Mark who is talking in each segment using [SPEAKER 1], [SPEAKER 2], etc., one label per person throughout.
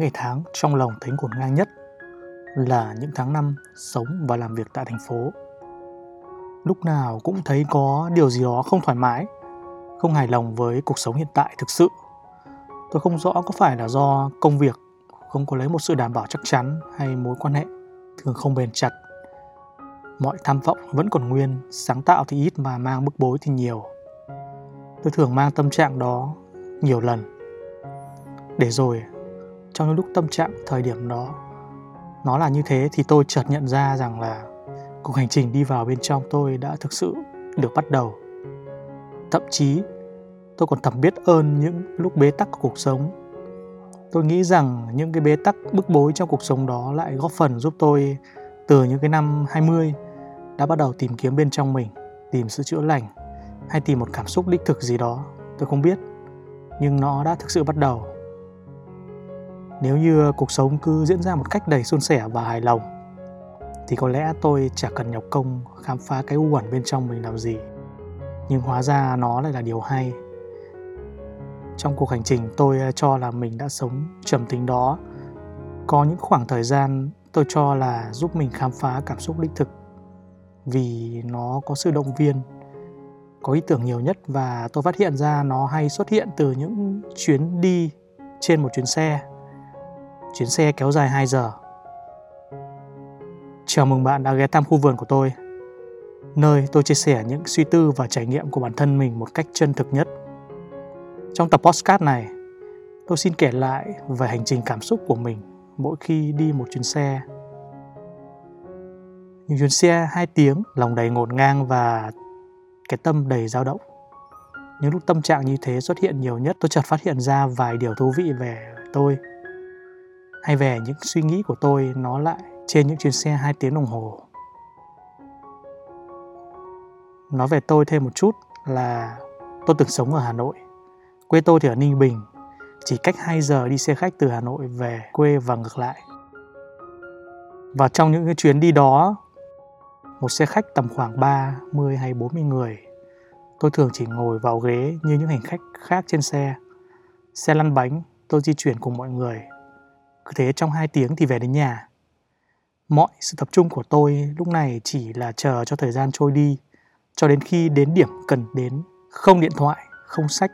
[SPEAKER 1] ngày tháng trong lòng thấy ngổn ngang nhất là những tháng năm sống và làm việc tại thành phố. Lúc nào cũng thấy có điều gì đó không thoải mái, không hài lòng với cuộc sống hiện tại thực sự. Tôi không rõ có phải là do công việc không có lấy một sự đảm bảo chắc chắn hay mối quan hệ thường không bền chặt. Mọi tham vọng vẫn còn nguyên, sáng tạo thì ít mà mang bức bối thì nhiều. Tôi thường mang tâm trạng đó nhiều lần. Để rồi, trong những lúc tâm trạng thời điểm đó nó là như thế thì tôi chợt nhận ra rằng là cuộc hành trình đi vào bên trong tôi đã thực sự được bắt đầu. Thậm chí tôi còn thầm biết ơn những lúc bế tắc của cuộc sống. Tôi nghĩ rằng những cái bế tắc bức bối trong cuộc sống đó lại góp phần giúp tôi từ những cái năm 20 đã bắt đầu tìm kiếm bên trong mình, tìm sự chữa lành hay tìm một cảm xúc đích thực gì đó, tôi không biết. Nhưng nó đã thực sự bắt đầu. Nếu như ờ, cuộc sống cứ diễn ra một cách đầy suôn sẻ và hài lòng, thì có lẽ tôi chả cần nhọc công khám phá cái u ẩn bên trong mình làm gì. Nhưng hóa ra nó lại là điều hay. Trong cuộc hành trình, tôi ờ, cho là mình đã sống trầm tính đó. Có những khoảng thời gian, tôi cho là giúp mình khám phá cảm xúc đích thực, vì nó có sự động viên, có ý tưởng nhiều nhất và tôi phát hiện ra nó hay xuất hiện từ những chuyến đi trên một chuyến xe chuyến xe kéo dài 2 giờ. Chào mừng bạn đã ghé thăm khu vườn của tôi, nơi tôi chia sẻ những suy tư và trải nghiệm của bản thân mình một cách chân thực nhất. Trong tập podcast này, tôi xin kể lại về hành trình cảm xúc của mình mỗi khi đi một chuyến xe. Những chuyến xe hai tiếng, lòng đầy ngổn ngang và cái tâm đầy dao động. Những lúc tâm trạng như thế xuất hiện nhiều nhất, tôi chợt phát hiện ra vài điều thú vị về tôi hay về những suy nghĩ của tôi nó lại trên những chuyến xe hai tiếng đồng hồ nói về tôi thêm một chút là tôi từng sống ở Hà Nội quê tôi thì ở Ninh Bình chỉ cách 2 giờ đi xe khách từ Hà Nội về quê và ngược lại và trong những cái chuyến đi đó một xe khách tầm khoảng 30 hay 40 người. Tôi thường chỉ ngồi vào ghế như những hành khách khác trên xe. Xe lăn bánh, tôi di chuyển cùng mọi người. Cứ thế trong 2 tiếng thì về đến nhà. Mọi sự tập trung của tôi lúc này chỉ là chờ cho thời gian trôi đi, cho đến khi đến điểm cần đến, không điện thoại, không sách.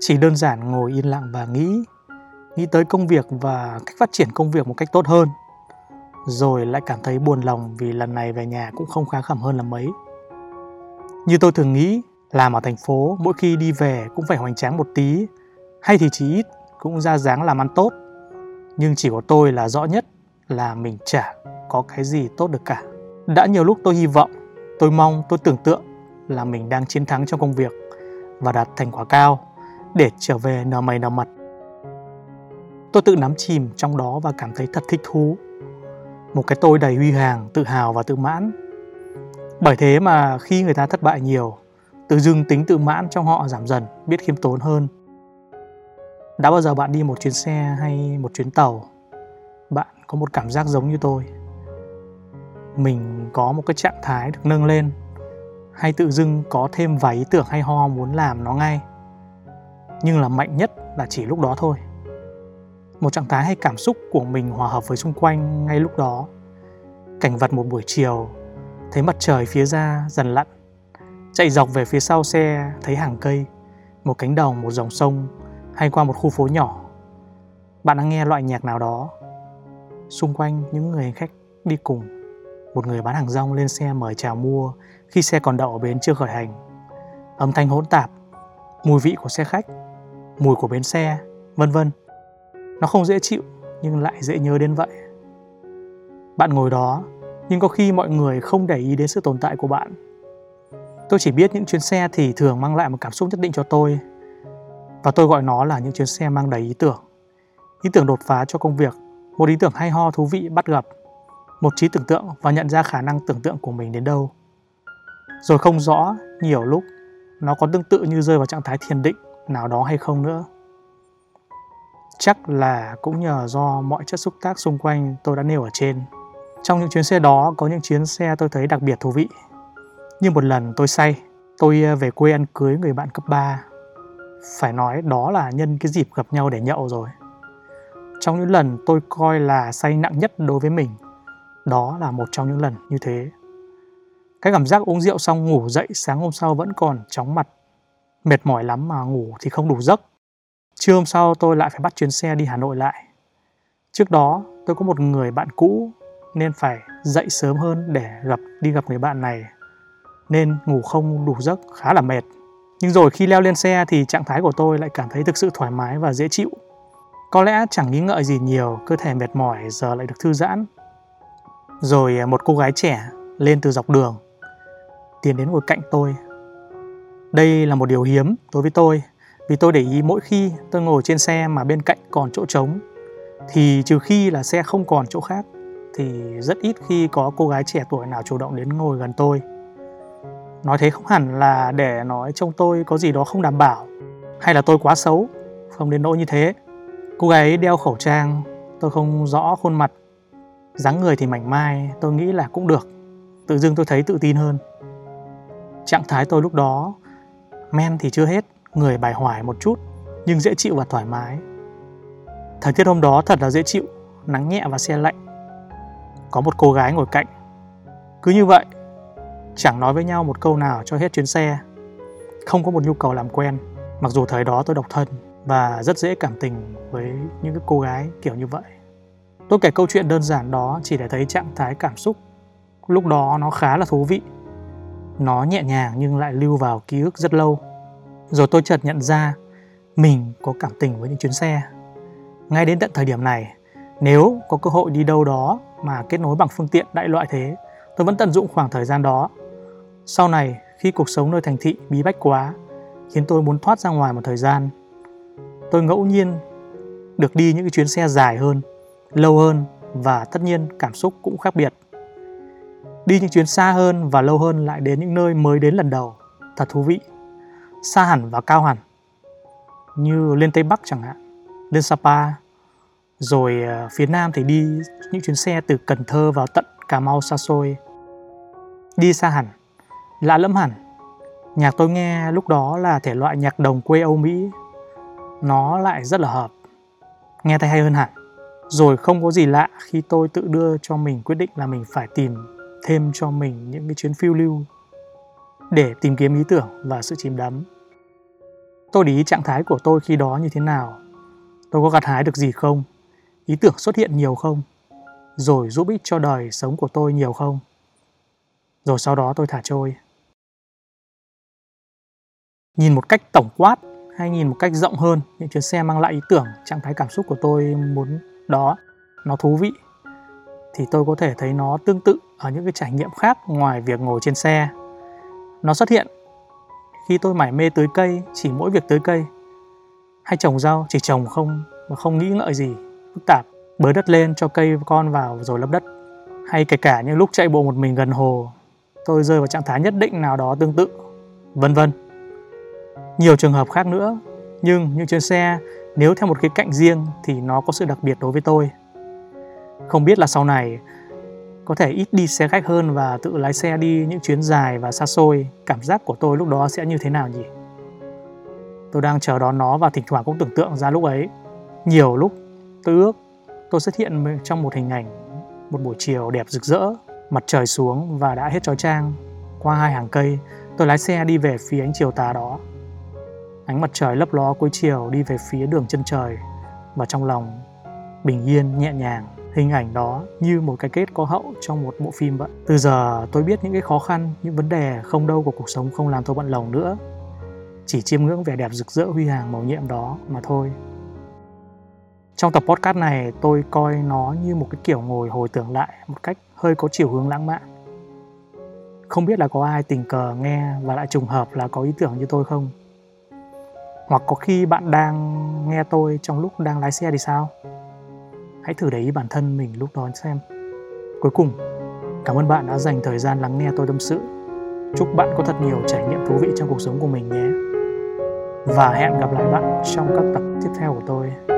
[SPEAKER 1] Chỉ đơn giản ngồi yên lặng và nghĩ, nghĩ tới công việc và cách phát triển công việc một cách tốt hơn – rồi lại cảm thấy buồn lòng vì lần này về nhà cũng không khá khẩm hơn là mấy. Như tôi thường nghĩ, làm ở thành phố mỗi khi đi về cũng phải hoành tráng một tí, hay thì chỉ ít cũng ra dáng làm ăn tốt. Nhưng chỉ có tôi là rõ nhất là mình chả có cái gì tốt được cả. Đã nhiều lúc tôi hy vọng, tôi mong, tôi tưởng tượng là mình đang chiến thắng trong công việc và đạt thành quả cao để trở về nở mày nở mặt. Tôi tự nắm chìm trong đó và cảm thấy thật thích thú một cái tôi đầy huy hoàng, tự hào và tự mãn. Bởi thế mà khi người ta thất bại nhiều, tự dưng tính tự mãn trong họ giảm dần, biết khiêm tốn hơn. Đã bao giờ bạn đi một chuyến xe hay một chuyến tàu, bạn có một cảm giác giống như tôi. Mình có một cái trạng thái được nâng lên, hay tự dưng có thêm vài ý tưởng hay ho muốn làm nó ngay. Nhưng là mạnh nhất là chỉ lúc đó thôi một trạng thái hay cảm xúc của mình hòa hợp với xung quanh ngay lúc đó cảnh vật một buổi chiều thấy mặt trời phía ra dần lặn chạy dọc về phía sau xe thấy hàng cây một cánh đồng một dòng sông hay qua một khu phố nhỏ. Bạn đang nghe loại nhạc nào đó. Xung quanh những người khách đi cùng, một người bán hàng rong lên xe mời chào mua khi xe còn đậu ở bến chưa khởi hành. Âm thanh hỗn tạp, mùi vị của xe khách, mùi của bến xe, vân vân. Nó không dễ chịu, nhưng lại dễ nhớ đến vậy. Bạn ngồi đó, nhưng có khi mọi người không để ý đến sự tồn tại của bạn. Tôi chỉ biết những chuyến xe thì thường mang lại một cảm xúc nhất định cho tôi và tôi gọi nó là những chuyến xe mang đầy ý tưởng ý tưởng đột phá cho công việc một ý tưởng hay ho thú vị bắt gặp một trí tưởng tượng và nhận ra khả năng tưởng tượng của mình đến đâu rồi không rõ nhiều lúc nó có tương tự như rơi vào trạng thái thiền định nào đó hay không nữa Chắc là cũng nhờ do mọi chất xúc tác xung quanh tôi đã nêu ở trên. Trong những chuyến xe đó có những chuyến xe tôi thấy đặc biệt thú vị. Như một lần tôi say, tôi ờ, về quê ăn cưới người bạn cấp 3. Phải nói đó là nhân cái dịp gặp nhau để nhậu rồi. trong những lần tôi coi là say nặng nhất đối với mình, đó là một trong những lần như thế. Cái cảm giác uống rượu xong ngủ dậy sáng hôm sau vẫn còn chóng mặt, mệt mỏi lắm mà ngủ thì không đủ giấc. Trưa hôm sau tôi lại phải bắt chuyến xe đi hà nội lại. Trước đó, tôi có một người bạn cũ nên phải dậy sớm hơn để gặp, đi gặp người bạn này, nên ngủ không đủ giấc, khá là mệt nhưng rồi khi leo lên xe thì trạng thái của tôi lại cảm thấy thực sự thoải mái và dễ chịu. Có lẽ chẳng nghĩ ngợi gì nhiều, cơ thể mệt mỏi giờ lại được thư giãn. Rồi à, một cô gái trẻ lên từ dọc đường, tiến đến ngồi cạnh tôi. Đây là một điều hiếm đối với tôi, vì tôi để ý mỗi khi tôi ngồi trên xe mà bên cạnh còn chỗ trống, thì trừ khi là xe không còn chỗ khác, thì rất ít khi có cô gái trẻ tuổi nào chủ động đến ngồi gần tôi nói thế không hẳn là để nói trông tôi có gì đó không đảm bảo, hay là tôi quá xấu. Không đến nỗi như thế. Cô gái đeo khẩu trang, tôi không rõ khuôn mặt. Dáng người thì mảnh mai, tôi nghĩ là cũng được. Tự dưng tôi thấy tự tin hơn. Trạng thái tôi lúc đó, men thì chưa hết, người bài hoài một chút, nhưng dễ chịu và thoải mái. Thời tiết hôm đó thật là dễ chịu, nắng nhẹ và xe lạnh. Có một cô gái ngồi cạnh. Cứ như vậy chẳng nói với nhau một câu nào cho hết chuyến xe. Không có một nhu cầu làm quen. Mặc dù thời đó tôi độc thân và rất dễ cảm tình với những cái cô gái kiểu như vậy. Tôi kể câu chuyện đơn giản đó chỉ để thấy trạng thái cảm xúc. Lúc đó nó khá là thú vị. Nó nhẹ nhàng nhưng lại lưu vào ký ức rất lâu. Rồi tôi chợt nhận ra mình có cảm tình với những chuyến xe. Ngay đến tận thời điểm này, nếu có cơ hội đi đâu đó mà kết nối bằng phương tiện đại loại thế, tôi vẫn tận dụng khoảng thời gian đó sau này, khi cuộc sống nơi thành thị bí bách quá, khiến tôi muốn thoát ra ngoài một thời gian, tôi ngẫu nhiên được đi những cái chuyến xe dài hơn, lâu hơn và tất nhiên cảm xúc cũng khác biệt. Đi những chuyến xa hơn và lâu hơn lại đến những nơi mới đến lần đầu, thật thú vị, xa hẳn và cao hẳn, như lên tây bắc chẳng hạn, lên sapa. Rồi ờ, phía nam thì đi những chuyến xe từ cần thơ vào tận cà mau xa xôi. Đi xa hẳn lạ lẫm hẳn. Nhạc tôi nghe lúc đó là thể loại nhạc đồng quê âu mỹ. Nó lại rất là hợp. Nghe thấy hay hơn hẳn. Rồi không có gì lạ khi tôi tự đưa cho mình quyết định là mình phải tìm thêm cho mình những cái chuyến phiêu lưu để tìm kiếm ý tưởng và sự chìm đắm. Tôi để ý trạng thái của tôi khi đó như thế nào. Tôi có gặt hái được gì không? Ý tưởng xuất hiện nhiều không? Rồi giúp ích cho đời sống của tôi nhiều không? Rồi sau đó tôi thả trôi nhìn một cách tổng quát hay nhìn một cách rộng hơn, những chuyến xe mang lại ý tưởng, trạng thái cảm xúc của tôi muốn đó, nó thú vị, thì tôi có thể thấy nó tương tự ở những cái trải nghiệm khác ngoài việc ngồi trên xe. Nó xuất hiện khi tôi mải mê tưới cây, chỉ mỗi việc tưới cây. Hay trồng rau, chỉ trồng không, mà không nghĩ ngợi gì. Phức tạp, bới đất lên cho cây con vào rồi lấp đất. Hay kể cả những lúc chạy bộ một mình gần hồ, tôi rơi vào trạng thái nhất định nào đó tương tự, vân vân nhiều trường hợp khác nữa, nhưng những chuyến xe, nếu theo một cái cạnh riêng thì nó có sự đặc biệt đối với tôi. Không biết là sau này, có thể ít đi xe khách hơn và tự lái xe đi những chuyến dài và xa xôi, cảm giác của tôi lúc đó sẽ như thế nào nhỉ? Tôi đang chờ đón nó và thỉnh thoảng cũng tưởng tượng ra lúc ấy. Nhiều lúc, tôi ước tôi xuất hiện trong một hình ảnh, một buổi chiều đẹp rực rỡ, mặt trời xuống và đã hết trói trang. Qua hai hàng cây, tôi lái xe đi về phía ánh chiều tà đó ánh mặt trời lấp ló cuối chiều đi về phía đường chân trời và trong lòng bình yên nhẹ nhàng. Hình ảnh đó như một cái kết có hậu trong một bộ phim vậy từ giờ tôi biết những cái khó khăn, những vấn đề không đâu của cuộc sống không làm tôi bận lòng nữa. Chỉ chiêm ngưỡng vẻ đẹp rực rỡ huy hoàng màu nhiệm đó mà thôi. Trong tập podcast này, tôi coi nó như một cái kiểu ngồi hồi tưởng lại một cách hơi có chiều hướng lãng mạn. Không biết là có ai tình cờ nghe và lại trùng hợp là có ý tưởng như tôi không? Hoặc có khi bạn đang nghe tôi trong lúc đang lái xe thì sao? Hãy thử để ý bản thân mình lúc đó xem. Cuối cùng, cảm ơn bạn đã dành thời gian lắng nghe tôi tâm sự. Chúc bạn có thật nhiều trải nghiệm thú vị trong cuộc sống của mình nhé. Và hẹn gặp lại bạn trong các tập tiếp theo của tôi.